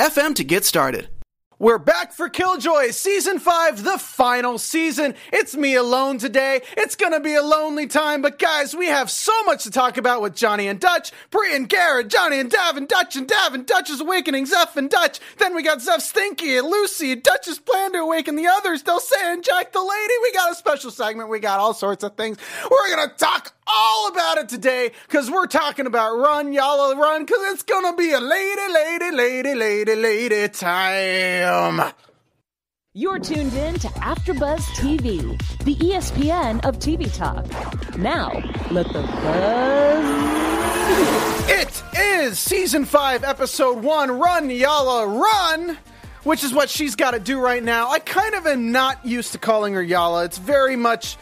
FM to get started. We're back for Killjoy Season 5, the final season. It's me alone today. It's gonna be a lonely time, but guys, we have so much to talk about with Johnny and Dutch, Brie and Garrett, Johnny and D'avin, Dutch and D'avin, Dutch's awakening, Zeph and Dutch. Then we got Zeph Stinky and Lucy, and Dutch's plan to awaken the others, Dulce and Jack the Lady. We got a special segment, we got all sorts of things. We're gonna talk all about it today because we're talking about Run, Yala Run, because it's gonna be a lady, lady, lady, lady, lady time. You're tuned in to AfterBuzz TV, the ESPN of TV talk. Now, let the buzz. It is season five, episode one. Run, Yala, run. Which is what she's got to do right now. I kind of am not used to calling her Yala. It's very much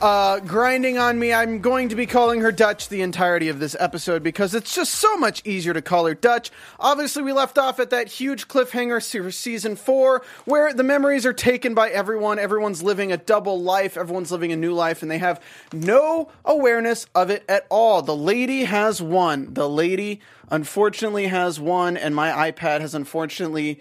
uh, grinding on me. I'm going to be calling her Dutch the entirety of this episode because it's just so much easier to call her Dutch. Obviously, we left off at that huge cliffhanger for season four where the memories are taken by everyone. Everyone's living a double life, everyone's living a new life, and they have no awareness of it at all. The lady has won. The lady, unfortunately, has won, and my iPad has unfortunately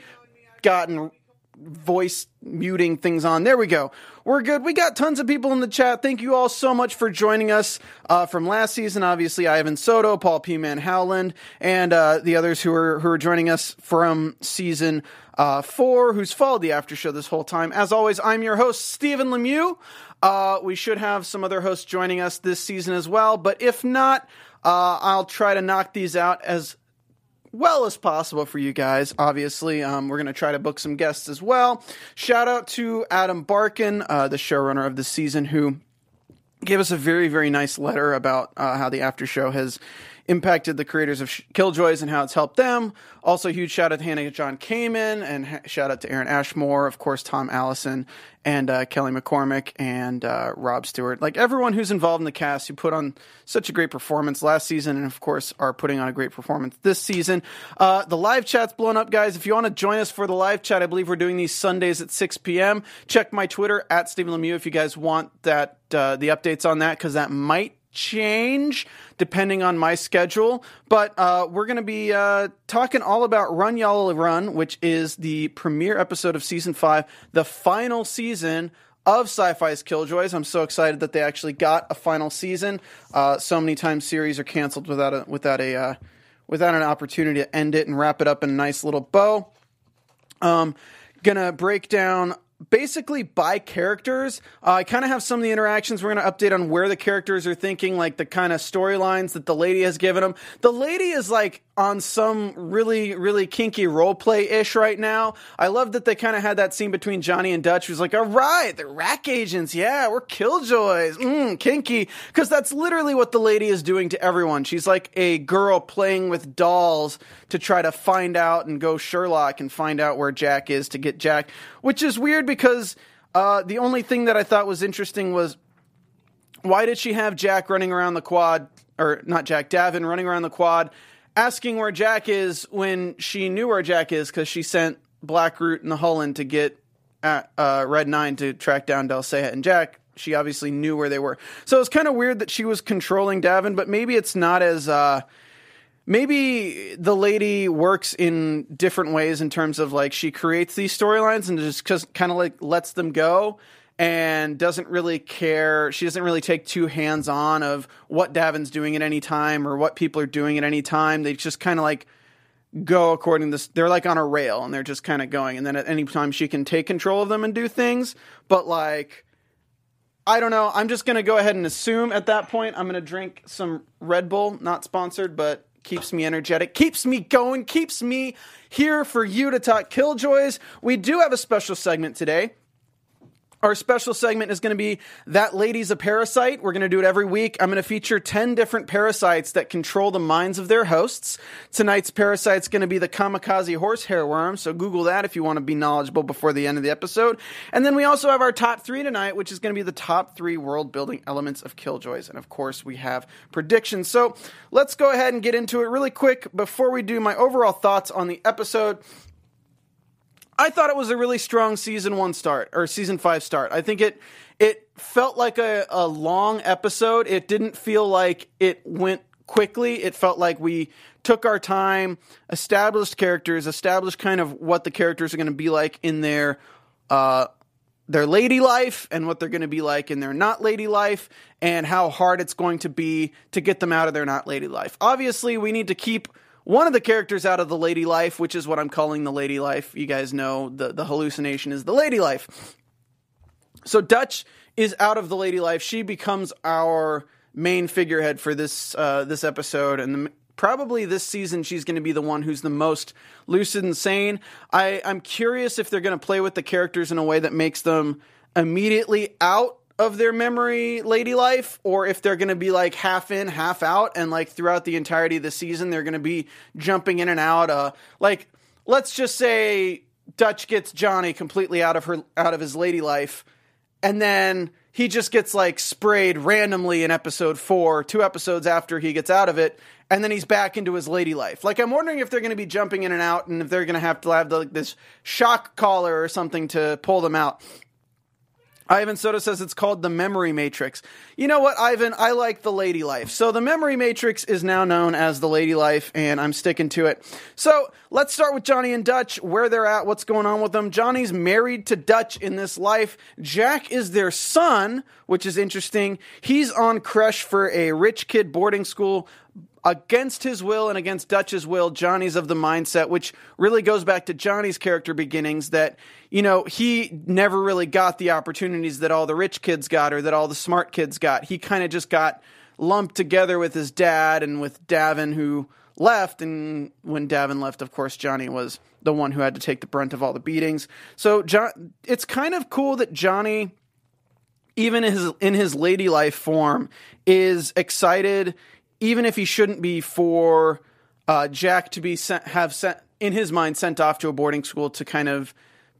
gotten voice muting things on. There we go. We're good. We got tons of people in the chat. Thank you all so much for joining us uh, from last season. Obviously, Ivan Soto, Paul P. Man Howland, and uh, the others who are who are joining us from season uh, four, who's followed the after show this whole time. As always, I'm your host, Stephen Lemieux. Uh, we should have some other hosts joining us this season as well, but if not, uh, I'll try to knock these out as well as possible for you guys. Obviously, um, we're going to try to book some guests as well. Shout out to Adam Barken, uh, the showrunner of the season, who gave us a very, very nice letter about uh, how the after show has impacted the creators of Killjoys and how it's helped them. Also, huge shout out to Hannah John Kamen and shout out to Aaron Ashmore, of course, Thom Allison, and uh, Kelly McCormack and uh, Rob Stewart. Like everyone who's involved in the cast who put on such a great performance last season and, of course, are putting on a great performance this season. Uh, the live chat's blown up, guys. If you want to join us for the live chat, I believe we're doing these Sundays at 6 p.m. Check my Twitter at Stephen Lemieux if you guys want that uh, the updates on that because that might change depending on my schedule. But uh, we're going to be uh, talking all about Run Yala Run, which is the premiere episode of season five, the final season of Syfy's Killjoys. I'm so excited that they actually got a final season. Uh, so many times series are canceled without a without a uh, without an opportunity to end it and wrap it up in a nice little bow. Um, gonna break down basically by characters. Uh, I kind of have some of the interactions. We're going to update on where the characters are thinking, like the kind of storylines that the lady has given them. The lady is like on some really, really kinky role play ish right now. I love that they kind of had that scene between Johnny and Dutch, who's like, all right, they're rack agents. Yeah, we're killjoys. Mmm, kinky. Because that's literally what the lady is doing to everyone. She's like a girl playing with dolls to try to find out and go Sherlock and find out where Jack is to get Jack, which is weird because uh, the only thing that I thought was interesting was why did she have Jack running around the quad, or not Jack, D'avin running around the quad asking where Jack is when she knew where Jack is because she sent Blackroot and the Hullen to get at, uh, Red Nine to track down Delle Seyah and Jack. She obviously knew where they were, so it's kind of weird that she was controlling D'avin. But maybe it's not as uh, maybe the lady works in different ways in terms of like she creates these storylines and just kind of like lets them go and doesn't really care. She doesn't really take two hands on of what D'avin's doing at any time or what people are doing at any time. They just kind of like go according to this. They're like on a rail and they're just kind of going. And then at any time she can take control of them and do things. But like, I don't know. I'm just going to go ahead and assume at that point I'm going to drink some Red Bull, not sponsored, but keeps me energetic, keeps me going, keeps me here for you to talk Killjoys. We do have a special segment today Our special segment is going to be That Lady's a Parasite. We're going to do it every week. I'm going to feature 10 different parasites that control the minds of their hosts. Tonight's parasite's going to be the kamikaze horsehair worm, so Google that if you want to be knowledgeable before the end of the episode. And then we also have our top three tonight, which is going to be the top three world building elements of Killjoys. And of course, we have predictions. So let's go ahead and get into it really quick before we do my overall thoughts on the episode. I thought it was a really strong season one start or season five start. I think it it felt like a, a long episode. It didn't feel like it went quickly. It felt like we took our time, established characters, established kind of what the characters are going to be like in their uh, their lady life and what they're going to be like in their not lady life and how hard it's going to be to get them out of their not lady life. Obviously, we need to keep one of the characters out of the lady life, which is what I'm calling the lady life. You guys know the, the hallucination is the lady life. So Dutch is out of the lady life. She becomes our main figurehead for this uh, this episode, and the, probably this season she's going to be the one who's the most lucid and sane. I, I'm curious if they're going to play with the characters in a way that makes them immediately out of their memory lady life or if they're going to be like half in half out and like throughout the entirety of the season they're going to be jumping in and out uh like let's just say Dutch gets Johnny completely out of her out of his lady life and then he just gets like sprayed randomly in episode 4 two episodes after he gets out of it and then he's back into his lady life. Like I'm wondering if they're going to be jumping in and out, and if they're going to have to have the, like, this shock collar or something to pull them out. Ivan Soto says it's called the memory matrix. You know what, Ivan? I like the lady life. So the memory matrix is now known as the lady life, and I'm sticking to it. So let's start with Johnny and Dutch, where they're at, what's going on with them. Johnny's married to Dutch in this life. Jack is their son, which is interesting. He's on creche for a rich kid boarding school against his will and against Dutch's will, Johnny's of the mindset, which really goes back to Johnny's character beginnings that, you know, he never really got the opportunities that all the rich kids got or that all the smart kids got. He kind of just got lumped together with his dad and with D'avin, who left. And when D'avin left, of course, Johnny was the one who had to take the brunt of all the beatings. So, John, it's kind of cool that Johnny even in his in his lady life form is excited even if he shouldn't be for uh, Jack to be sent, have sent in his mind sent off to a boarding school to kind of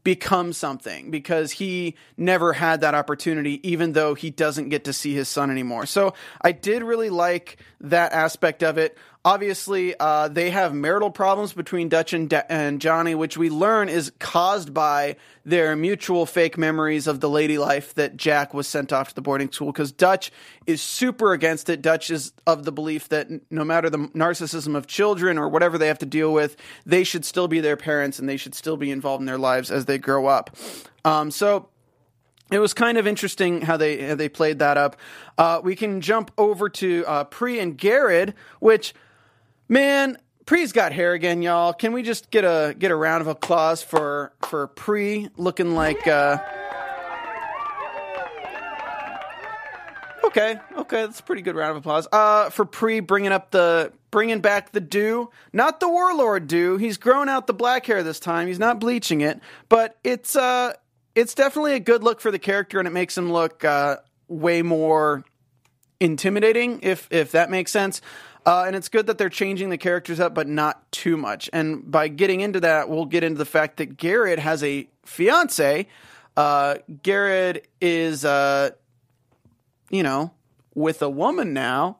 become something because he never had that opportunity, even though he doesn't get to see his son anymore. So I did really like that aspect of it. Obviously, uh, they have marital problems between Dutch and, De- and Johnny, which we learn is caused by their mutual fake memories of the lady life that Jack was sent off to the boarding school. Because Dutch is super against it. Dutch is of the belief that no matter the narcissism of children or whatever they have to deal with, they should still be their parents and they should still be involved in their lives as they grow up. Um, so it was kind of interesting how they how they played that up. Uh, we can jump over to uh, Pree and Garrett, which Man, Pree's got hair again, y'all. Can we just get a get a round of applause for for Pree looking like uh Okay, okay, that's a pretty good round of applause. Uh for Pree bringing up the bringing back the do, not the warlord do. He's grown out the black hair this time. He's not bleaching it, but it's uh it's definitely a good look for the character and it makes him look uh way more intimidating if if that makes sense. Uh, and it's good that they're changing the characters up, but not too much. And by getting into that, we'll get into the fact that Garrett has a fiance. Uh, Garrett is, uh, you know, with a woman now,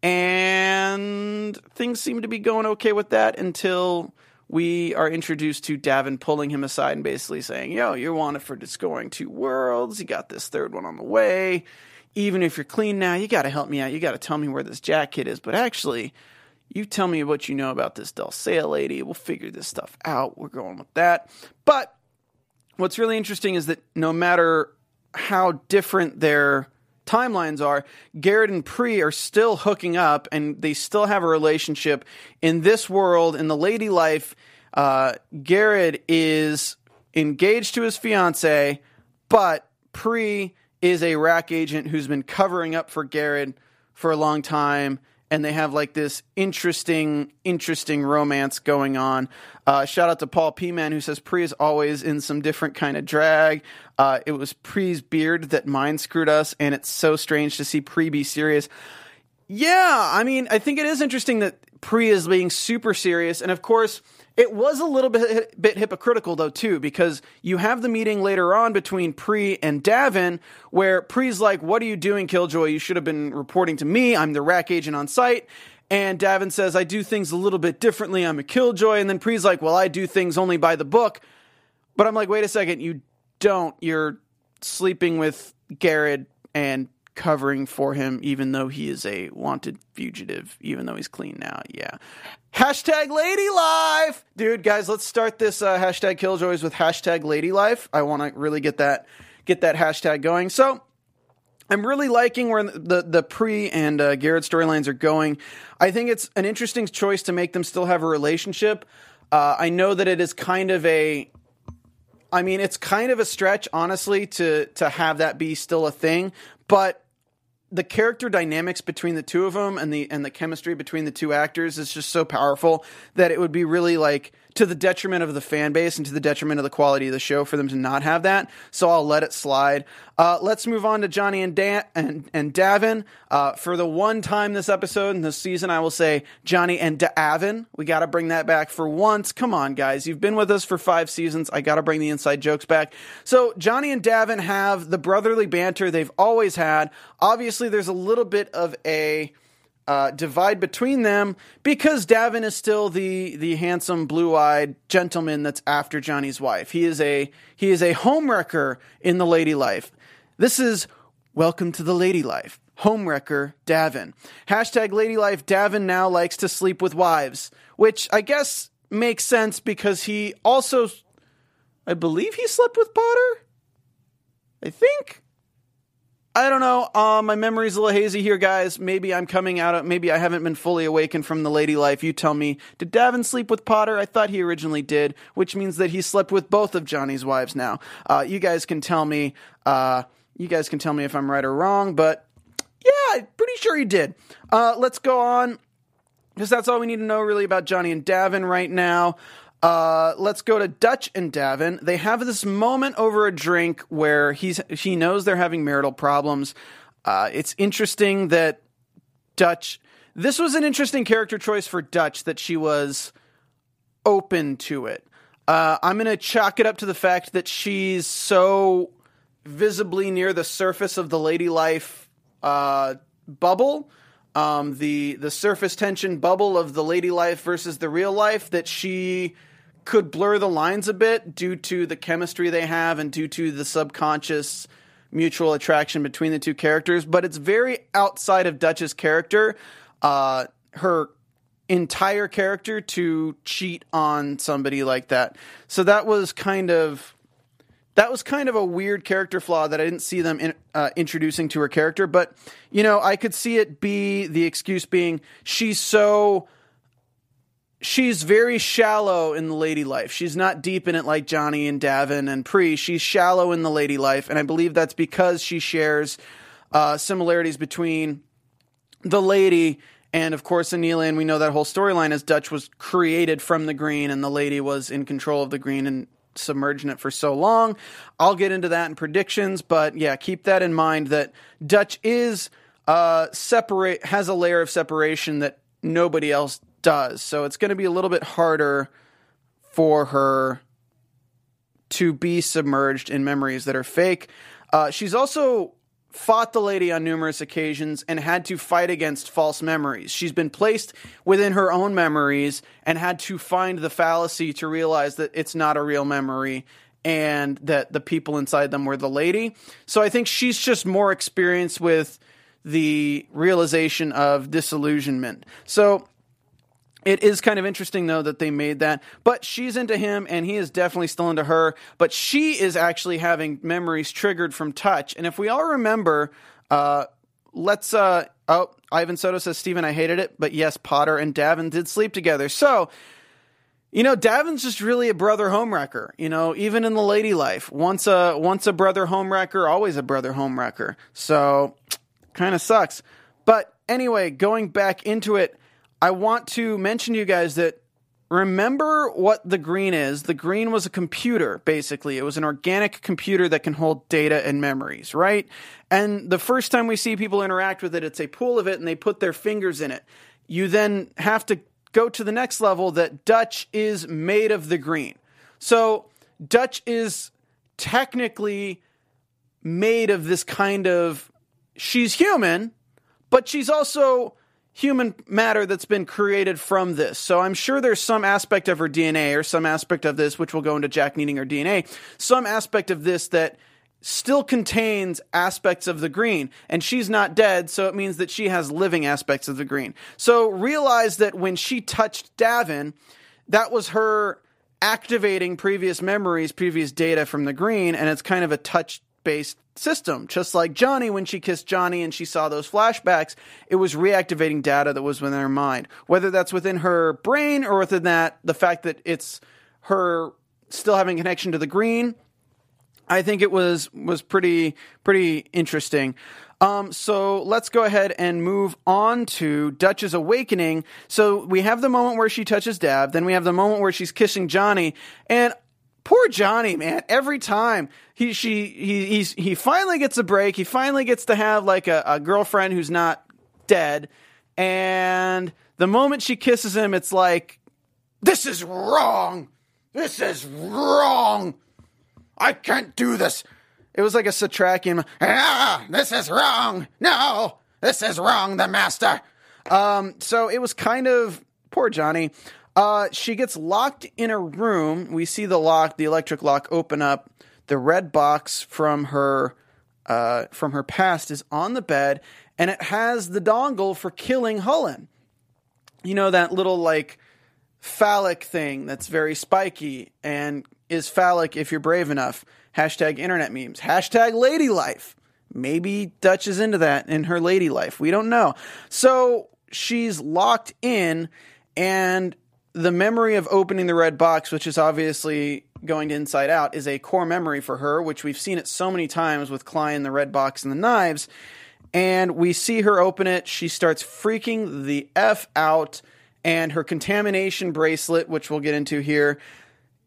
and things seem to be going okay with that until we are introduced to D'avin pulling him aside and basically saying, Yo, you're wanted for destroying two worlds. You got this third one on the way even if you're clean now, you got to help me out. You got to tell me where this Jack kid is. But actually, you tell me what you know about this Seyah lady. We'll figure this stuff out. We're going with that. But what's really interesting is that no matter how different their timelines are, Garrett and Pree are still hooking up and they still have a relationship. In this world, in the lady life, uh, Garrett is engaged to his fiance, but Pree is a rack agent who's been covering up for Garrett for a long time and they have like this interesting, interesting romance going on. Uh, shout out to Paul P. Man who says Pree is always in some different kind of drag. Uh, it was Pree's beard that mind screwed us, and it's so strange to see Pree be serious. Yeah, I mean, I think it is interesting that Pree is being super serious, and of course it was a little bit bit hypocritical though too, because you have the meeting later on between Pree and D'avin, where Pree's like, "What are you doing, Killjoy? You should have been reporting to me. I'm the rack agent on site." And D'avin says, "I do things a little bit differently. I'm a Killjoy." And then Pree's like, "Well, I do things only by the book." But I'm like, "Wait a second, you don't. You're sleeping with Garrett and covering for him, even though he is a wanted fugitive, even though he's clean now. Yeah. Hashtag Lady Life, dude. Guys, let's start this uh, hashtag Killjoys with hashtag Lady Life. I want to really get that get that hashtag going. So. I'm really liking where the the Pree and uh, Garrett storylines are going. I think it's an interesting choice to make them still have a relationship. Uh, I know that it is kind of a I mean, it's kind of a stretch, honestly, to to have that be still a thing. But the character dynamics between the two of them and the and the chemistry between the two actors is just so powerful that it would be really like to the detriment of the fan base and to the detriment of the quality of the show for them to not have that. So I'll let it slide. Uh, let's move on to Johnny and Dan and, and D'avin. Uh, for the one time this episode and this season, I will say Johnny and D'avin. We got to bring that back for once. Come on, guys. You've been with us for five seasons. I got to bring the inside jokes back. So Johnny and D'avin have the brotherly banter they've always had. Obviously, there's a little bit of a uh, divide between them because D'avin is still the the handsome blue eyed gentleman that's after Johnny's wife. He is a he is a homewrecker in the lady life. This is welcome to the lady life. Homewrecker D'avin. Hashtag lady life. D'avin now likes to sleep with wives, which I guess makes sense because he also, I believe he slept with Pawter. I think. I don't know. Uh, my memory's a little hazy here, guys. Maybe I'm coming out of. Maybe I haven't been fully awakened from the lady life. You tell me. Did D'avin sleep with Pawter? I thought he originally did, which means that he slept with both of Johnny's wives now. Uh, you guys can tell me. Uh, you guys can tell me if I'm right or wrong, but yeah, I'm pretty sure he did. Uh, let's go on because that's all we need to know really about Johnny and D'avin right now. Uh, let's go to Dutch and D'avin. They have this moment over a drink where he's he knows they're having marital problems. Uh, it's interesting that Dutch. This was an interesting character choice for Dutch that she was open to it. Uh, I'm going to chalk it up to the fact that she's so visibly near the surface of the lady life uh, bubble, um, the the surface tension bubble of the lady life versus the real life that she could blur the lines a bit due to the chemistry they have and due to the subconscious mutual attraction between the two characters. But it's very outside of Dutch's character. Uh, her entire character to cheat on somebody like that. So that was kind of that was kind of a weird character flaw that I didn't see them in, uh, introducing to her character. But you know, I could see it be the excuse being she's so she's very shallow in the lady life. She's not deep in it like Johnny and D'avin and Pree. She's shallow in the lady life, and I believe that's because she shares uh, similarities between the lady and, of course, Aneela. And we know that whole storyline as Dutch was created from the green, and the lady was in control of the green and submerging it for so long. I'll get into that in predictions, but yeah, keep that in mind that Dutch is uh, separate has a layer of separation that nobody else does. So it's going to be a little bit harder for her to be submerged in memories that are fake. Uh, she's also fought the lady on numerous occasions and had to fight against false memories. She's been placed within her own memories and had to find the fallacy to realize that it's not a real memory and that the people inside them were the lady. So I think she's just more experienced with the realization of disillusionment. So it is kind of interesting though that they made that, but she's into him and he is definitely still into her. But she is actually having memories triggered from touch. And if we all remember, uh, let's. Uh, oh, Ivan Soto says, Steven, I hated it, but yes, Pawter and D'avin did sleep together. So, you know, D'Avin's just really a brother homewrecker. You know, even in the lady life, once a once a brother homewrecker, always a brother homewrecker. So, kind of sucks. But anyway, going back into it, I want to mention to you guys that remember what the green is. The green was a computer, basically. It was an organic computer that can hold data and memories, right? And the first time we see people interact with it, it's a pool of it and they put their fingers in it. You then have to go to the next level that Dutch is made of the green. So Dutch is technically made of this kind of she's human, but she's also human matter that's been created from this. So I'm sure there's some aspect of her DNA or some aspect of this, which will go into Jack needing her DNA, some aspect of this that still contains aspects of the green. And she's not dead, so it means that she has living aspects of the green. So realize that when she touched D'avin, that was her activating previous memories, previous data from the green, and it's kind of a touch based system. Just like Johnny, when she kissed Johnny and she saw those flashbacks, it was reactivating data that was within her mind. Whether that's within her brain or within that, the fact that it's her still having connection to the green, I think it was was pretty pretty interesting. Um, so let's go ahead and move on to Dutch's awakening. So we have the moment where she touches Dab, then we have the moment where she's kissing Johnny, and poor Johnny, man. Every time he she he he finally gets a break. He finally gets to have like a, a girlfriend who's not dead. And the moment she kisses him, it's like, this is wrong. This is wrong. I can't do this. It was like a Setrakian. Ah, this is wrong. No, this is wrong. The master. Um, so it was kind of poor Johnny. Uh, she gets locked in a room. We see the lock, the electric lock, open up. The red box from her uh, from her past is on the bed, and it has the dongle for killing Hullen. You know that little like phallic thing that's very spiky and is phallic if you're brave enough. Hashtag internet memes. Hashtag lady life. Maybe Dutch is into that in her lady life. We don't know. So she's locked in, and the memory of opening the red box, which is obviously going to Inside Out, is a core memory for her, which we've seen it so many times with Khlyen, the red box, and the knives. And we see her open it. She starts freaking the F out, and her contamination bracelet, which we'll get into here,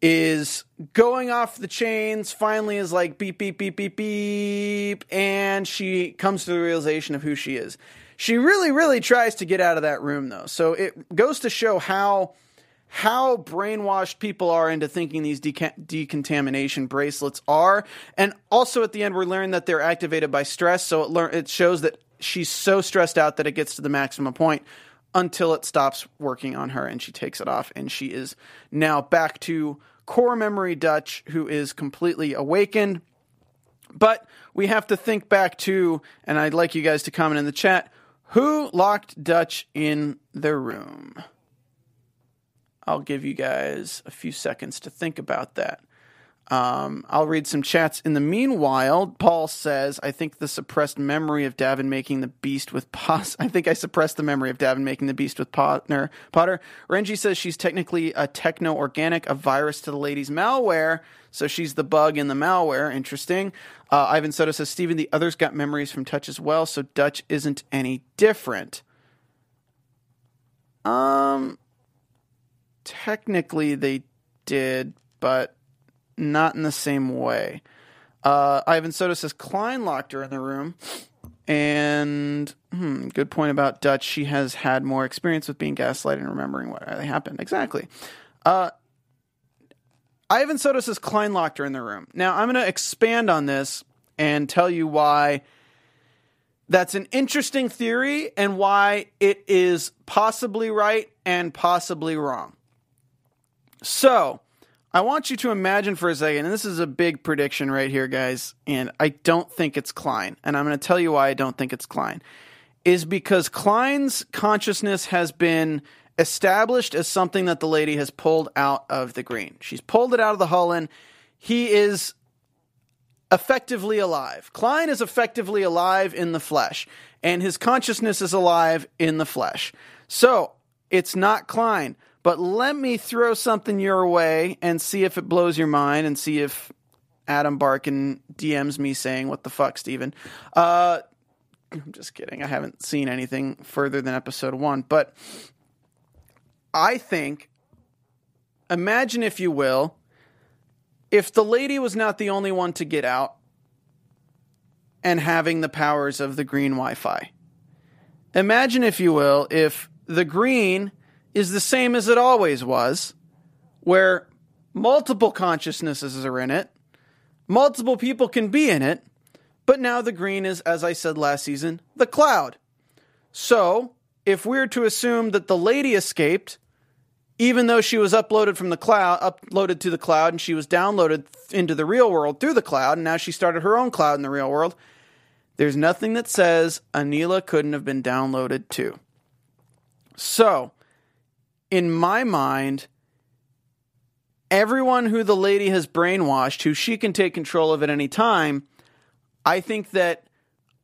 is going off the chains. Finally, is like beep, beep, beep, beep, beep. And she comes to the realization of who she is. She really, really tries to get out of that room, though. So it goes to show how how brainwashed people are into thinking these deca- decontamination bracelets are. And also at the end, we're learning that they're activated by stress. So it, lear- it shows that she's so stressed out that it gets to the maximum point until it stops working on her and she takes it off. And she is now back to core memory Dutch, who is completely awakened. But we have to think back to, and I'd like you guys to comment in the chat who locked Dutch in the room? I'll give you guys a few seconds to think about that. Um, I'll read some chats. In the meanwhile, Paul says, I think the suppressed memory of D'avin making the beast with Pos. I think I suppressed the memory of D'avin making the beast with Pawter. Pawter. Renji says she's technically a techno organic, a virus to the lady's malware. So she's the bug in the malware. Interesting. Uh, Ivan Soto says, Steven, the others got memories from Touch as well, so Dutch isn't any different. Um, technically they did, but not in the same way. Uh, Ivan Soto says Khlyen locked her in the room. And hmm, good point about Dutch. She has had more experience with being gaslighted and remembering what happened. Exactly. Uh, Ivan Soto says Khlyen locked her in the room. Now, I'm going to expand on this and tell you why that's an interesting theory and why it is possibly right and possibly wrong. So, I want you to imagine for a second, and this is a big prediction right here, guys, and I don't think it's Khlyen. And I'm going to tell you why I don't think it's Khlyen. Is because Khlyen's consciousness has been established as something that the lady has pulled out of the green. She's pulled it out of the Hullen. He is effectively alive. Khlyen is effectively alive in the flesh, and his consciousness is alive in the flesh. So, it's not Khlyen. But let me throw something your way and see if it blows your mind and see if Adam Barken DMs me saying, What the fuck, Steven? Uh, I'm just kidding. I haven't seen anything further than episode one, but I think, imagine if you will, if the lady was not the only one to get out and having the powers of the green Wi Fi. Imagine, if you will, if the green is the same as it always was, where multiple consciousnesses are in it, multiple people can be in it, but now the green is, as I said last season, the cloud. So, if we're to assume that the lady escaped, even though she was uploaded from the cloud, uploaded to the cloud, and she was downloaded into the real world through the cloud, and now she started her own cloud in the real world, there's nothing that says Aneela couldn't have been downloaded too. So, in my mind, everyone who the lady has brainwashed, who she can take control of at any time, I think that,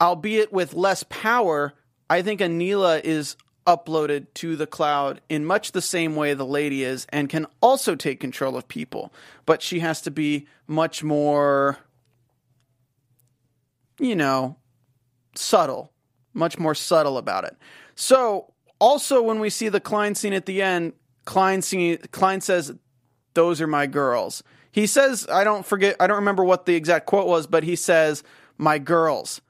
albeit with less power, I think Aneela is uploaded to the cloud in much the same way the lady is and can also take control of people. But she has to be much more, you know, subtle, much more subtle about it. So, also when we see the Khlyen scene at the end, Khlyen Khlyen says, "Those are my girls." He says, I don't forget, I don't remember what the exact quote was, but he says, "My girls."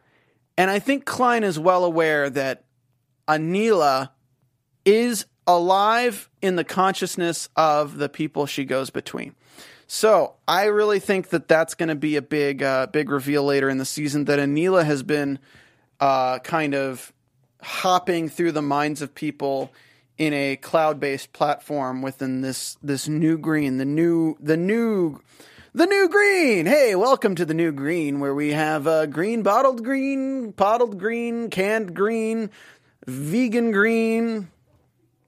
And I think Khlyen is well aware that Aneela is alive in the consciousness of the people she goes between. So I really think that that's going to be a big, uh, big reveal later in the season that Aneela has been uh, kind of hopping through the minds of people in a cloud-based platform within this this new green, the new the new the new green. Hey, welcome to the new green, where we have uh, green, bottled green, bottled green, canned green, vegan green,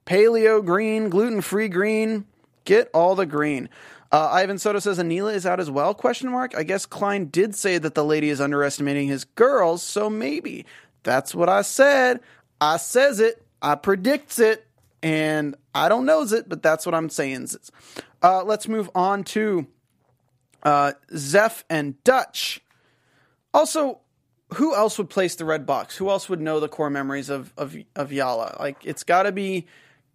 paleo green, gluten free green. Get all the green. Uh, Ivan Soto says Aneela is out as well? Question mark. I guess Khlyen did say that the lady is underestimating his girls, so maybe that's what I said. I says it. I predicts it, and I don't knows it, but that's what I'm saying. Uh, let's move on to uh, Zeph and Dutch. Also, who else would place the red box? Who else would know the core memories of of, of Yala? Like it's got to be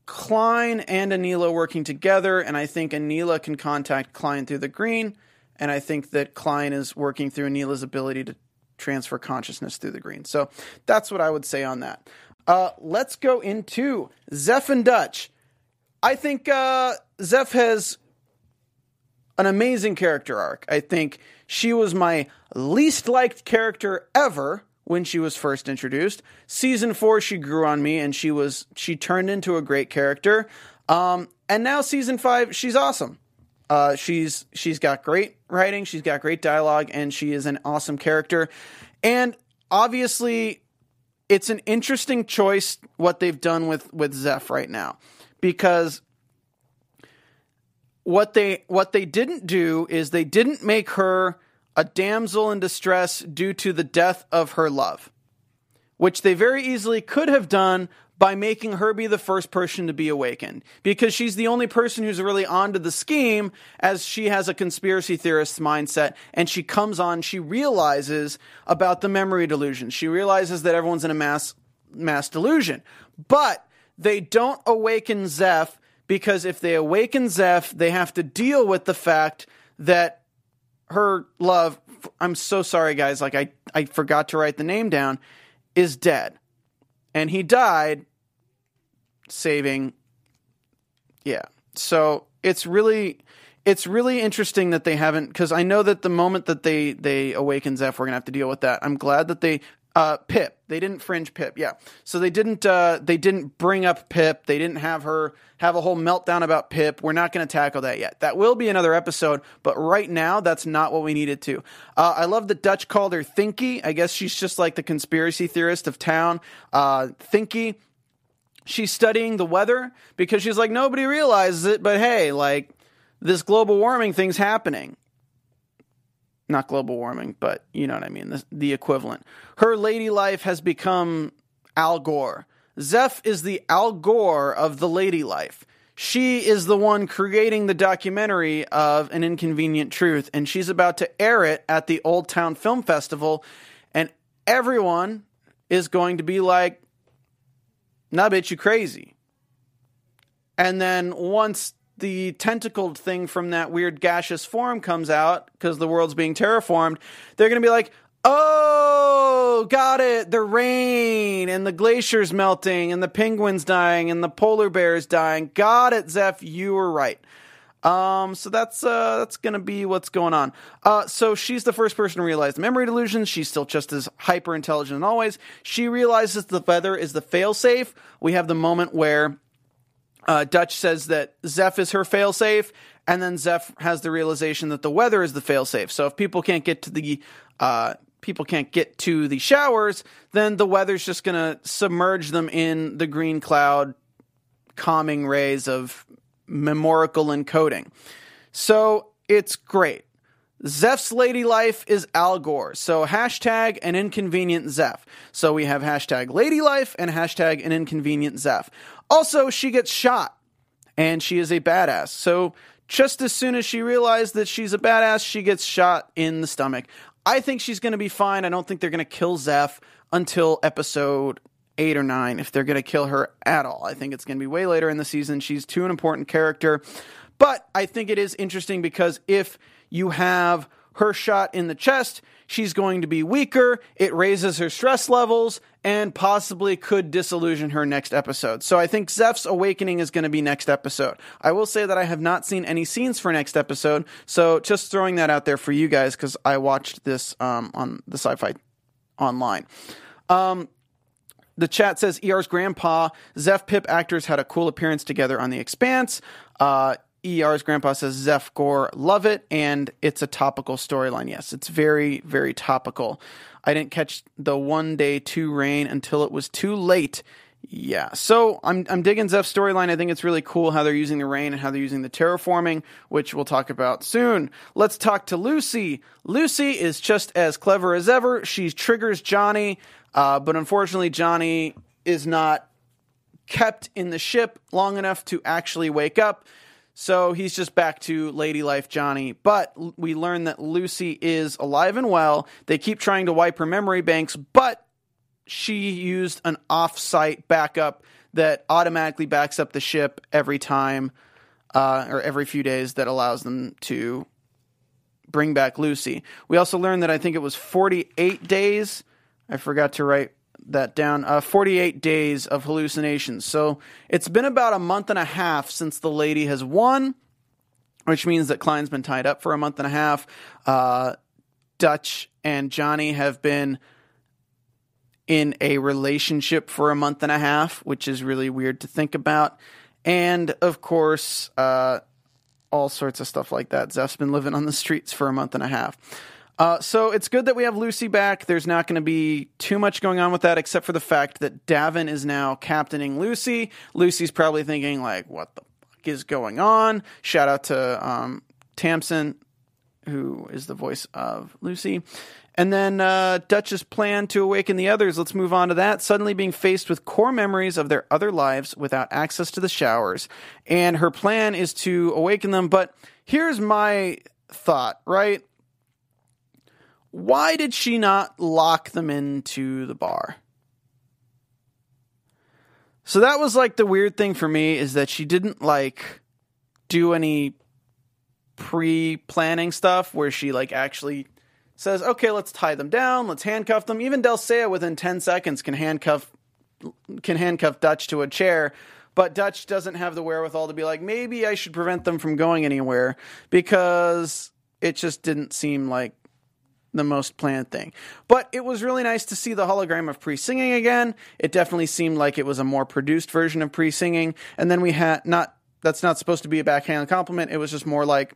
Khlyen and Aneela working together, and I think Aneela can contact Khlyen through the green, and I think that Khlyen is working through Aneela's ability to transfer consciousness through the green. So that's what I would say on that. Uh, let's go into Zeph and Dutch. I think uh, Zeph has an amazing character arc. I think she was my least liked character ever when she was first introduced. Season four, she grew on me and she was she turned into a great character. Um, and now season five, she's awesome. Uh, she's she's got great writing, she's got great dialogue, and she is an awesome character. And obviously, it's an interesting choice what they've done with with Zeph right now, because what they what they didn't do is they didn't make her a damsel in distress due to the death of her love, which they very easily could have done by making her be the first person to be awakened. Because she's the only person who's really onto the scheme as she has a conspiracy theorist mindset and she comes on she realizes about the memory delusion. She realizes that everyone's in a mass mass delusion. But they don't awaken zeph because if they awaken zeph they have to deal with the fact that her love i'm so sorry guys like i i forgot to write the name down is dead and he died saving yeah. So it's really it's really interesting that they haven't because i know that the moment that they they awaken zeph we're gonna have to deal with that. I'm glad that they uh, Pip. They didn't fringe Pip. Yeah. So they didn't. Uh, they didn't bring up Pip. They didn't have her have a whole meltdown about Pip. We're not going to tackle that yet. That will be another episode. But right now, that's not what we needed to. Uh, I love that Dutch called her Thinky. I guess she's just like the conspiracy theorist of town. Uh, Thinky. She's studying the weather because she's like nobody realizes it, but hey, like this global warming thing's happening not global warming, but you know what I mean, the, the, equivalent. Her lady life has become Al Gore. Zeph is the Al Gore of the lady life. She is the one creating the documentary of An Inconvenient Truth, and she's about to air it at the Old Town Film Festival. And everyone, is going to be like, nah, bitch, you crazy. And then once the tentacled thing from that weird gaseous form comes out, because the world's being terraformed, they're going to be like, oh, got it. The rain and the glaciers melting and the penguins dying and the polar bears dying. Got it, Zeph. You were right. Um, so that's uh, that's gonna be what's going on. Uh, so she's the first person to realize the memory delusions. She's still just as hyper intelligent as always. She realizes the feather is the failsafe. We have the moment where uh, Dutch says that Zeph is her failsafe, and then Zeph has the realization that the weather is the failsafe. So if people can't get to the uh, people can't get to the showers, then the weather's just gonna submerge them in the green cloud, calming rays of memorical encoding. So it's great. Zeph's lady life is Al Gore. So hashtag an inconvenient Zeph. So we have hashtag lady life and hashtag an inconvenient Zeph. Also, she gets shot and she is a badass. So just as soon as she realized that she's a badass, she gets shot in the stomach. I think she's going to be fine. I don't think they're going to kill Zeph until episode eight or nine if they're going to kill her at all. I think it's going to be way later in the season. She's too an important character. But I think it is interesting because if you have her shot in the chest, she's going to be weaker. It raises her stress levels and possibly could disillusion her next episode. So I think Zeph's awakening is going to be next episode. I will say that I have not seen any scenes for next episode. So just throwing that out there for you guys because I watched this um, on the sci fi online. Um, the chat says ER's grandpa, Zeph Pip actors had a cool appearance together on The Expanse. Uh, ER's grandpa says Zeph Gore, love it, and it's a topical storyline. Yes, it's very, very topical. I didn't catch the one day two rain until it was too late. Yeah, so I'm I'm digging Zeph's storyline. I think it's really cool how they're using the rain and how they're using the terraforming, which we'll talk about soon. Let's talk to Lucy. Lucy is just as clever as ever. She triggers Johnny uh, but unfortunately, Johnny is not kept in the ship long enough to actually wake up. So he's just back to Lady Life Johnny. But we learn that Lucy is alive and well. They keep trying to wipe her memory banks, but she used an off site backup that automatically backs up the ship every time uh, or every few days that allows them to bring back Lucy. We also learned that I think it was 48 days I forgot to write that down. Uh, 48 days of hallucinations. So it's been about a month and a half since the lady has won, which means that Klein's been tied up for a month and a half. Uh, Dutch and Johnny have been in a relationship for a month and a half, which is really weird to think about. And of course, uh, all sorts of stuff like that. Zeph's been living on the streets for a month and a half. Uh, so it's good that we have Lucy back. There's not going to be too much going on with that, except for the fact that D'avin is now captaining Lucy. Lucy's probably thinking like, "What the fuck is going on?" Shout out to um, Tamsin, who is the voice of Lucy. And then uh, Dutch's plan to awaken the others. Let's move on to that. Suddenly being faced with core memories of their other lives without access to the showers. And her plan is to awaken them. But here's my thought, right? Why did she not lock them into the bar? So that was like the weird thing for me is that she didn't like do any pre-planning stuff where she like actually says, "Okay, let's tie them down, let's handcuff them." Even Delle Seyah within 10 seconds can handcuff can handcuff Dutch to a chair, but Dutch doesn't have the wherewithal to be like, "Maybe I should prevent them from going anywhere" because it just didn't seem like the most planned thing. But it was really nice to see the hologram of Pree singing again. It definitely seemed like it was a more produced version of Pree singing. And then we had not that's not supposed to be a backhand compliment. It was just more like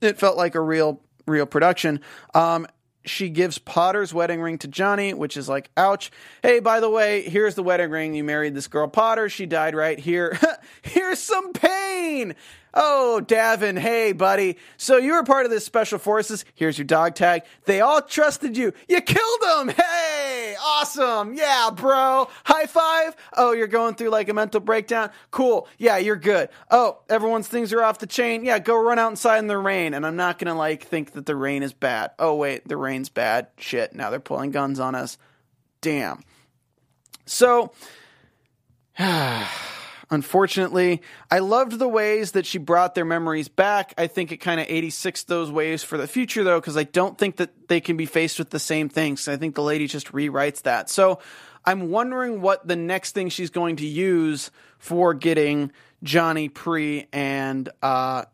it felt like a real real production. Um, she gives Pawter's wedding ring to Johnny, which is like, ouch. Hey, by the way, here's the wedding ring. You married this girl Pawter. She died right here. here's some pain. Oh, D'avin, hey, buddy. So you were part of this special forces. Here's your dog tag. They all trusted you. You killed them. Hey, awesome. Yeah, bro. High five. Oh, you're going through like a mental breakdown. Cool. Yeah, you're good. Oh, everyone's things are off the chain. Yeah, go run outside in the rain. And I'm not going to like think that the rain is bad. Oh, wait, the rain's bad. Shit. Now they're pulling guns on us Damn. So, unfortunately, I loved the ways that she brought their memories back. I think it kind of 86 those ways for the future, though, because I don't think that they can be faced with the same things. I think the lady just rewrites that. So, I'm wondering what the next thing she's going to use for getting Johnny Pree and uh,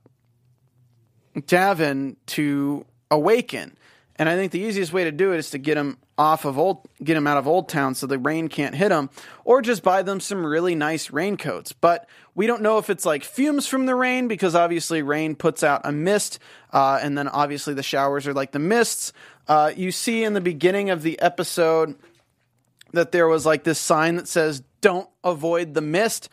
D'avin to awaken. And I think the easiest way to do it is to get them off of old, get them out of Old Town so the rain can't hit them, or just buy them some really nice raincoats. But we don't know if it's like fumes from the rain because obviously rain puts out a mist, uh, and then obviously the showers are like the mists. Uh, you see in the beginning of the episode that there was like this sign that says "Don't avoid the mist."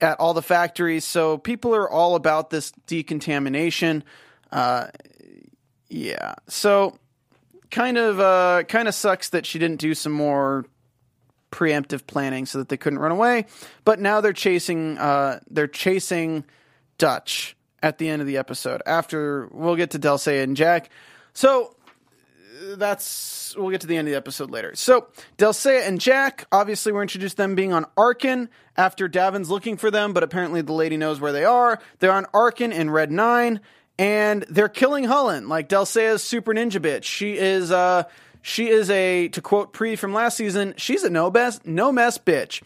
At all the factories, so people are all about this decontamination. Uh, yeah. So kind of uh kind of sucks that she didn't do some more preemptive planning so that they couldn't run away. But now they're chasing uh they're chasing Dutch at the end of the episode. After we'll get to Delle Seyah and Jack. So that's we'll get to the end of the episode later. So Delle Seyah and Jack, obviously we're introduced them being on Arkyn after D'avin's looking for them, but apparently the lady knows where they are. They're on Arkyn in Red Nine, and they're killing Hullen, like Delle Seyah's super ninja bitch. She is uh she is a to quote Pree from last season, she's a no best no mess bitch.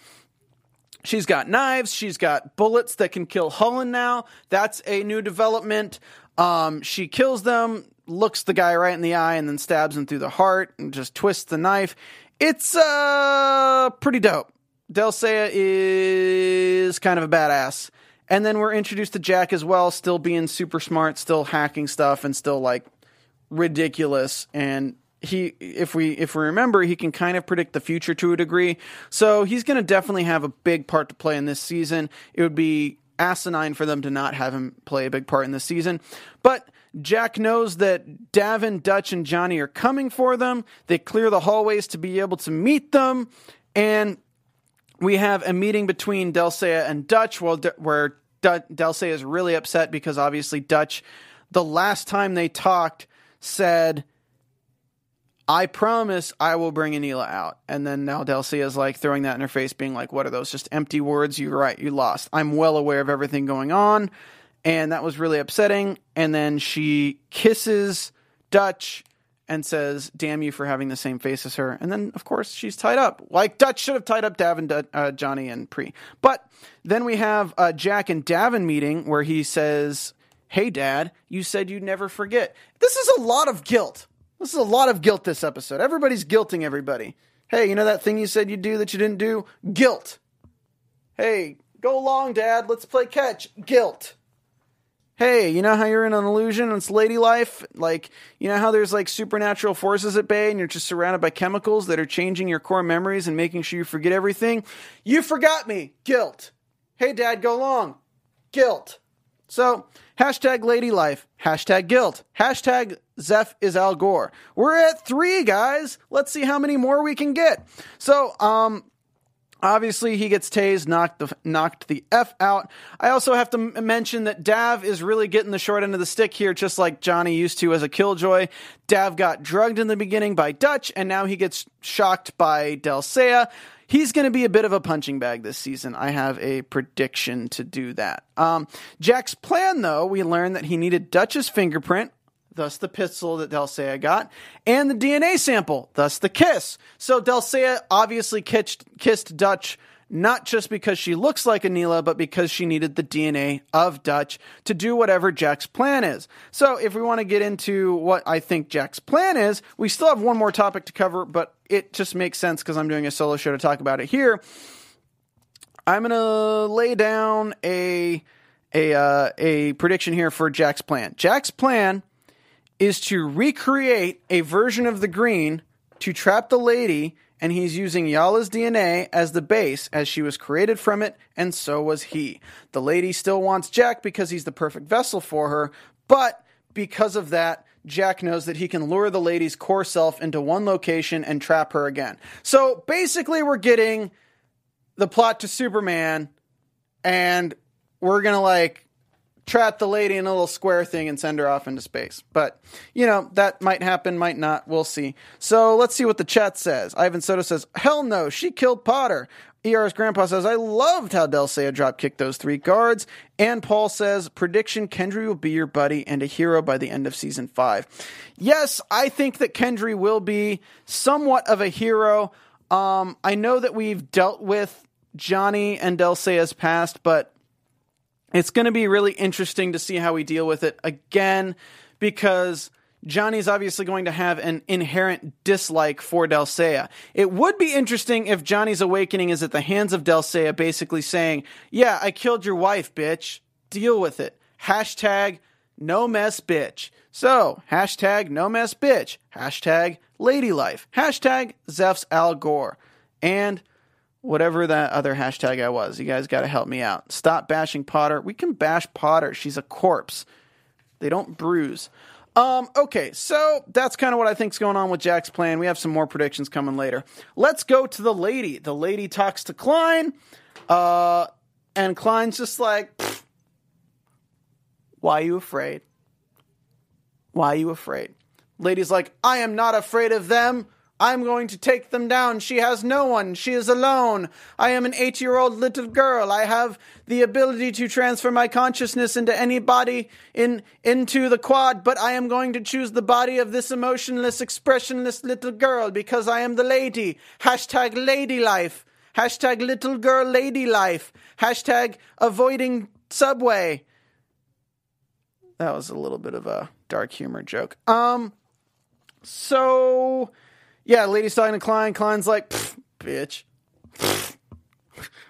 She's got knives. She's got bullets that can kill Hullen now. That's a new development. Um, she kills them, looks the guy right in the eye, and then stabs him through the heart and just twists the knife. It's uh pretty dope. Delle Seyah is kind of a badass. And then we're introduced to Jack as well, still being super smart, still hacking stuff, and still like ridiculous. And he, if we if we remember, he can kind of predict the future to a degree. So he's going to definitely have a big part to play in this season. It would be asinine for them to not have him play a big part in this season. But Jack knows that D'avin, Dutch, and Johnny are coming for them. They clear the hallways to be able to meet them, and we have a meeting between Delle Seyah and Dutch, where D- Delle Seyah is really upset because obviously Dutch, the last time they talked, said, "I promise I will bring Aneela out," and then now Seyah is like throwing that in her face, being like, "What are those? Just empty words? You're right. You lost. I'm well aware of everything going on." And that was really upsetting. And then she kisses Dutch and says, "Damn you for having the same face as her." And then, of course, she's tied up. Like Dutch should have tied up D'avin, uh, Johnny, and Pree. But then we have uh, Jack and D'avin meeting where he says, "Hey, Dad, you said you'd never forget." This is a lot of guilt. This is a lot of guilt. This episode, everybody's guilting everybody. Hey, you know that thing you said you'd do that you didn't do? Guilt. Hey, go along, Dad. Let's play catch. Guilt hey, you know how you're in an illusion it's lady life? Like, you know how there's like supernatural forces at bay and you're just surrounded by chemicals that are changing your core memories and making sure you forget everything? You forgot me. Guilt. Hey, dad, go long. Guilt. So, hashtag lady life, hashtag guilt, hashtag Zeph is Al Gore. We're at three, guys. Let's see how many more we can get. So, um, Obviously, he gets tased, knocked the knocked the f out. I also have to m- mention that Dav is really getting the short end of the stick here, just like Johnny used to as a killjoy. Dav got drugged in the beginning by Dutch, and now he gets shocked by Delle Seyah. He's going to be a bit of a punching bag this season. I have a prediction to do that. Um, Jack's plan, though, we learned that he needed Dutch's fingerprint, thus the pistol that Delle Seyah got, and the DNA sample, thus the kiss. So Delle Seyah obviously kissed, kissed Dutch not just because she looks like Aneela, but because she needed the DNA of Dutch to do whatever Jack's plan is. So if we want to get into what I think Jack's plan is, we still have one more topic to cover, but it just makes sense because I'm doing a solo show to talk about it here. I'm gonna lay down a a uh, a prediction here for Jack's plan. Jack's plan is to recreate a version of the green to trap the lady, and he's using Yala's DNA as the base, as she was created from it, and so was he. The lady still wants Jack because he's the perfect vessel for her, but because of that, Jack knows that he can lure the lady's core self into one location and trap her again. So basically, we're getting the plot to Superman, and we're gonna like trap the lady in a little square thing and send her off into space. But, you know, that might happen, might not. We'll see. So let's see what the chat says. Ivan Soto says, Hell no, she killed Pawter. ER's grandpa says, I loved how Delle Seyah drop kicked those three guards. And Paul says, prediction Kendry will be your buddy and a hero by the end of season five. Yes, I think that Kendry will be somewhat of a hero. Um, I know that we've dealt with Johnny and Delle Seyah's past, but it's going to be really interesting to see how we deal with it again because Johnny's obviously going to have an inherent dislike for Delle Seyah. It would be interesting if Johnny's awakening is at the hands of Delle Seyah basically saying, Yeah, I killed your wife, bitch. Deal with it. Hashtag no mess bitch. So, hashtag no mess bitch. Hashtag lady life. Hashtag Zeph's Al Gore. And whatever that other hashtag I was. You guys got to help me out. Stop bashing Pawter. We can bash Pawter. She's a corpse. They don't bruise. Um, okay, so that's kind of what I think's going on with Jack's plan. We have some more predictions coming later. Let's go to the lady. The lady talks to Khlyen, uh, and Khlyen's just like, "Why you afraid? Why you afraid?" Lady's like, "I am not afraid of them." I'm going to take them down. She has no one. She is alone. I am an eight year old little girl. I have the ability to transfer my consciousness into any body in, into the quad, but I am going to choose the body of this emotionless, expressionless little girl because I am the lady. Hashtag lady life. Hashtag little girl lady life. Hashtag avoiding subway. That was a little bit of a dark humor joke. Um, so yeah, lady's talking to Khlyen. Khlyen's like, bitch.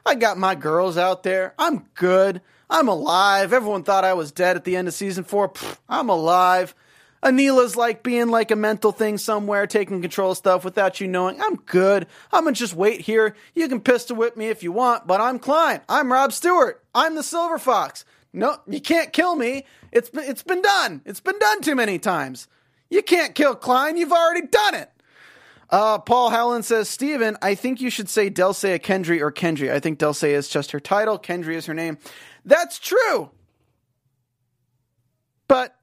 I got my girls out there. I'm good. I'm alive. Everyone thought I was dead at the end of season four. I'm alive. Aneela's like being like a mental thing somewhere, taking control of stuff without you knowing. I'm good. I'm gonna just wait here. You can pistol whip me if you want, but I'm Khlyen. I'm Rob Stewart. I'm the Silver Fox. No, you can't kill me. It's it's been done. It's been done too many times. You can't kill Khlyen. You've already done it. Uh, Paul Howland says, Steven, I think you should say Delle Seyah Kendry or Kendry. I think Delle Seyah is just her title. Kendry is her name. That's true. But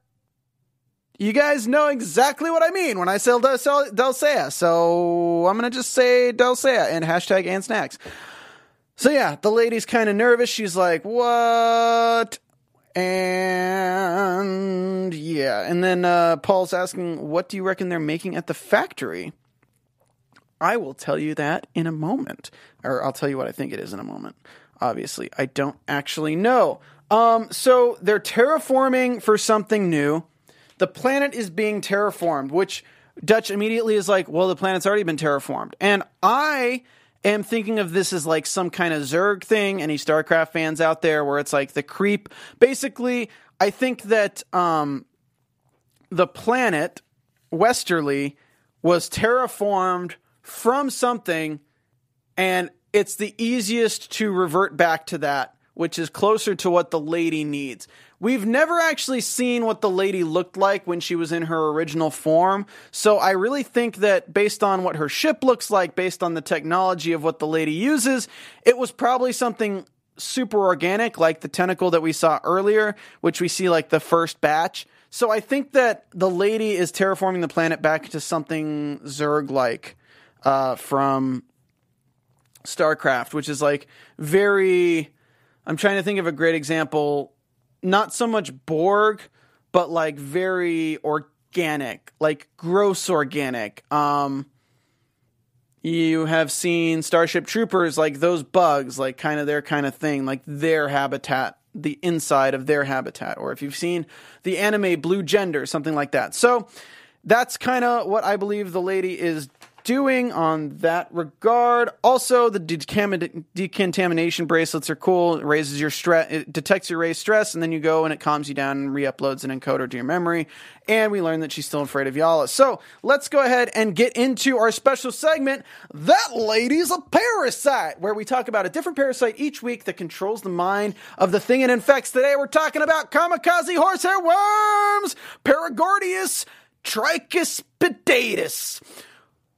you guys know exactly what I mean when I say Delle Seyah. So I'm going to just say Delle Seyah and hashtag and snacks. So yeah, the lady's kind of nervous. She's like, what? And yeah. And then uh, Paul's asking, what do you reckon they're making at the factory? I will tell you that in a moment. Or I'll tell you what I think it is in a moment. Obviously, I don't actually know. Um, so they're terraforming for something new. The planet is being terraformed, which Dutch immediately is like, well, the planet's already been terraformed. And I am thinking of this as like some kind of Zerg thing. Any StarCraft fans out there where it's like the creep? Basically, I think that um, the planet, Westerly, was terraformed from something, and it's the easiest to revert back to that, which is closer to what the lady needs. We've never actually seen what the lady looked like when she was in her original form. So I really think that based on what her ship looks like, based on the technology of what the lady uses, it was probably something super organic, like the tentacle that we saw earlier, which we see like the first batch. So I think that the lady is terraforming the planet back to something Zerg like uh, from StarCraft, which is like very. I'm trying to think of a great example. Not so much Borg, but like very organic, like gross organic. Um, you have seen Starship Troopers, like those bugs, like kind of their kind of thing, like their habitat, the inside of their habitat. Or if you've seen the anime Blue Gender, something like that. So that's kind of what I believe the lady is doing on that regard. Also, the decontamination bracelets are cool. It raises your stress, it detects your raised stress, and then you go and it calms you down and re-uploads an encoder to your memory. And we learn that she's still afraid of Yala. So let's go ahead and get into our special segment. That lady's a parasite, where we talk about a different parasite each week that controls the mind of the thing it infects. Today we're talking about kamikaze horsehair worms, Paragordius tricuspidus.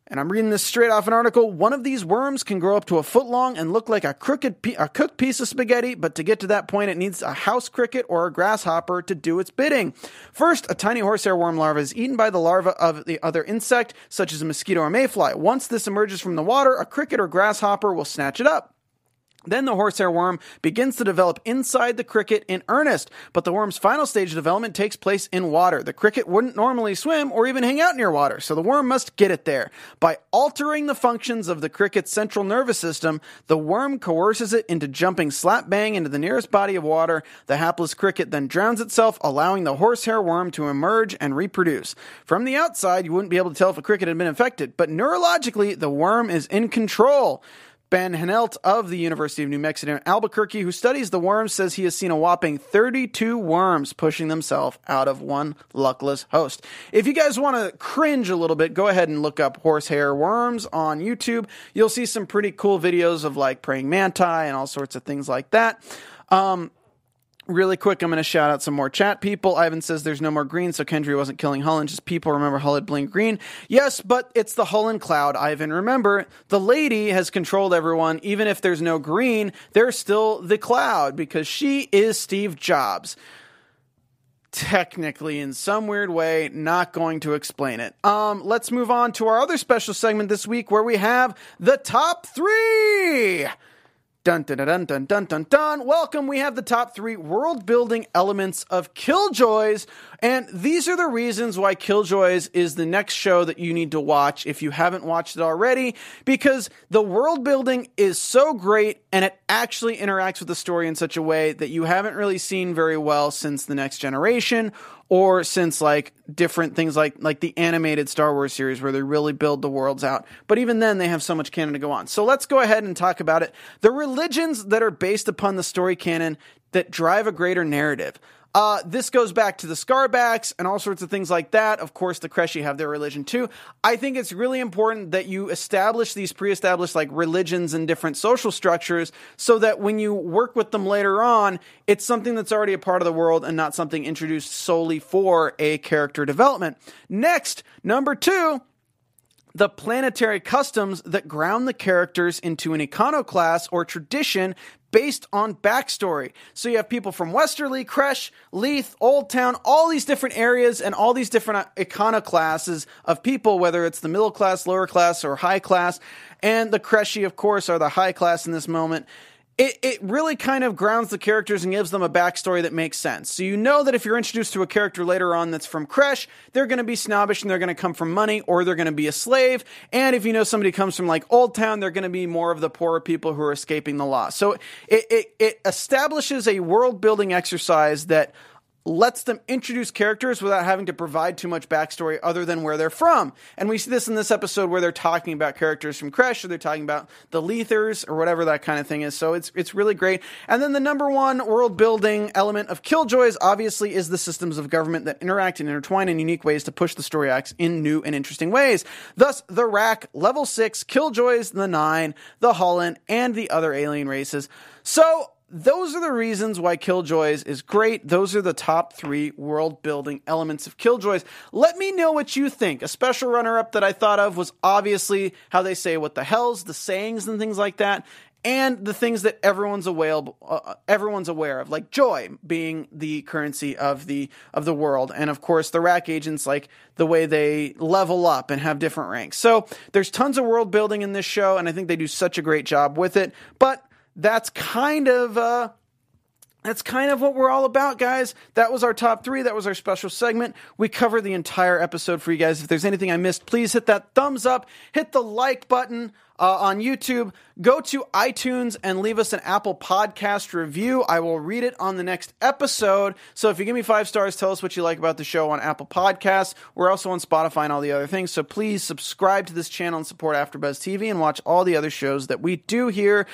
And I'm reading this straight off an article. One of these worms can grow up to a foot long and look like a crooked, pe- a cooked piece of spaghetti. But to get to that point, it needs a house cricket or a grasshopper to do its bidding. First, a tiny horsehair worm larva is eaten by the larva of the other insect, such as a mosquito or mayfly. Once this emerges from the water, a cricket or grasshopper will snatch it up. Then the horsehair worm begins to develop inside the cricket in earnest, but the worm's final stage of development takes place in water. The cricket wouldn't normally swim or even hang out near water, so the worm must get it there. By altering the functions of the cricket's central nervous system, the worm coerces it into jumping slap bang into the nearest body of water. The hapless cricket then drowns itself, allowing the horsehair worm to emerge and reproduce. From the outside, you wouldn't be able to tell if a cricket had been infected, but neurologically, the worm is in control. Ben Hanelt of the University of New Mexico in Albuquerque, who studies the worms, says he has seen a whopping 32 worms pushing themselves out of one luckless host. If you guys want to cringe a little bit, go ahead and look up horsehair worms on YouTube. You'll see some pretty cool videos of like praying manti and all sorts of things like that. Um, Really quick, I'm going to shout out some more chat people. Ivan says there's no more green, so Kendry wasn't killing Hullen. just people remember Hullen had blinked green. Yes, but it's the Hullen cloud, Ivan. Remember, the lady has controlled everyone. Even if there's no green, there's still the cloud because she is Steve Jobs. Technically, in some weird way, not going to explain it. Um, let's move on to our other special segment this week where we have the top three. Dun dun dun dun dun dun dun. Welcome. We have the top three world building elements of Killjoys, and these are the reasons why Killjoys is the next show that you need to watch if you haven't watched it already, because the world building is so great and it actually interacts with the story in such a way that you haven't really seen very well since the next generation or since like different things like like the animated Star Wars series where they really build the worlds out. But even then they have so much canon to go on. So let's go ahead and talk about it. The religions that are based upon the story canon that drive a greater narrative. Uh, this goes back to the Scarbacks and all sorts of things like that. Of course, the Qreshi have their religion too. I think it's really important that you establish these pre-established like religions and different social structures so that when you work with them later on, it's something that's already a part of the world and not something introduced solely for a character development. Next, number two, the planetary customs that ground the characters into an iconoclast or tradition based on backstory. So you have people from Westerly, Qresh, Leith, Old Town, all these different areas and all these different uh, iconoclasts of people, whether it's the middle class, lower class, or high class. And the Qreshi, of course, are the high class in this moment it, it really kind of grounds the characters and gives them a backstory that makes sense. So you know that if you're introduced to a character later on that's from Qresh, they're going to be snobbish and they're going to come from money or they're going to be a slave. And if you know somebody comes from like Old Town, they're going to be more of the poorer people who are escaping the law. So it, it, it establishes a world building exercise that lets them introduce characters without having to provide too much backstory other than where they're from. And we see this in this episode where they're talking about characters from Qresh or they're talking about the Leathers or whatever that kind of thing is. So it's it's really great. And then the number one world building element of Killjoys obviously is the systems of government that interact and intertwine in unique ways to push the story acts in new and interesting ways. Thus, the RAC, Level 6, Killjoys, the Nine, the Hullen, and the other alien races. So those are the reasons why Killjoys is great. Those are the top three world building elements of Killjoys. Let me know what you think. A special runner up that I thought of was obviously how they say what the hell's, the sayings and things like that. And the things that everyone's aware, uh, everyone's aware of, like joy being the currency of the of the world, and of course the RAC agents, like the way they level up and have different ranks. So there's tons of world building in this show, and I think they do such a great job with it. But that's kind of uh, that's kind of what we're all about, guys. That was our top three. That was our special segment. We cover the entire episode for you guys. If there's anything I missed, please hit that thumbs up, hit the like button uh, on YouTube. Go to iTunes and leave us an Apple Podcast review. I will read it on the next episode. So if you give me five stars, tell us what you like about the show on Apple Podcasts. We're also on Spotify and all the other things. So please subscribe to this channel and support AfterBuzz TV and watch all the other shows that we do here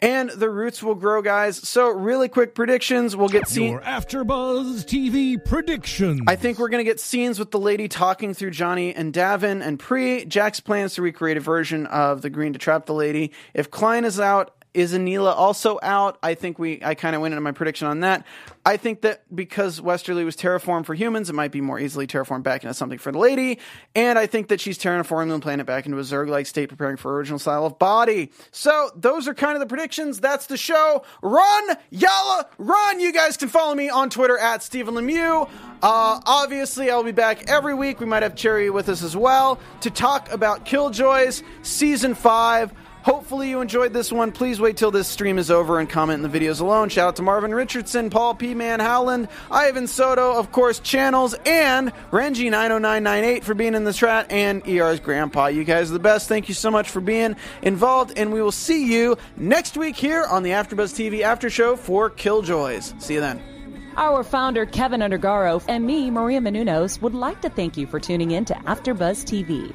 and the roots will grow, guys. So, really quick predictions. We'll get scenes. Your AfterBuzz TV predictions. I think we're going to get scenes with the lady talking through Johnny and D'avin and Pree. Jax plans to recreate a version of the Green to trap the lady. If Khlyen is out, Is Aneela also out? I think we I kind of went into my prediction on that. I think that because Westerly was terraformed for humans, it might be more easily terraformed back into something for the lady. And I think that she's terraforming the planet back into a Zerg-like state, preparing for original style of body. So those are kind of the predictions. That's the show. Run, Yala, run! You guys can follow me on Twitter at Stephen Lemieux. Uh, obviously, I'll be back every week. We might have Cherry with us as well to talk about Killjoys Season 5. Hopefully you enjoyed this one. Please wait till this stream is over and comment in the videos alone. Shout out to Marvin Richardson, Paul P. Man Howland, Ivan Soto, of course, Channels, and Renji90998 for being in the chat, and ER's grandpa. You guys are the best. Thank you so much for being involved, and we will see you next week here on the AfterBuzz TV After Show for Killjoys. See you then. Our founder, Kevin Undergaro, and me, Maria Menounos, would like to thank you for tuning in to AfterBuzz TV.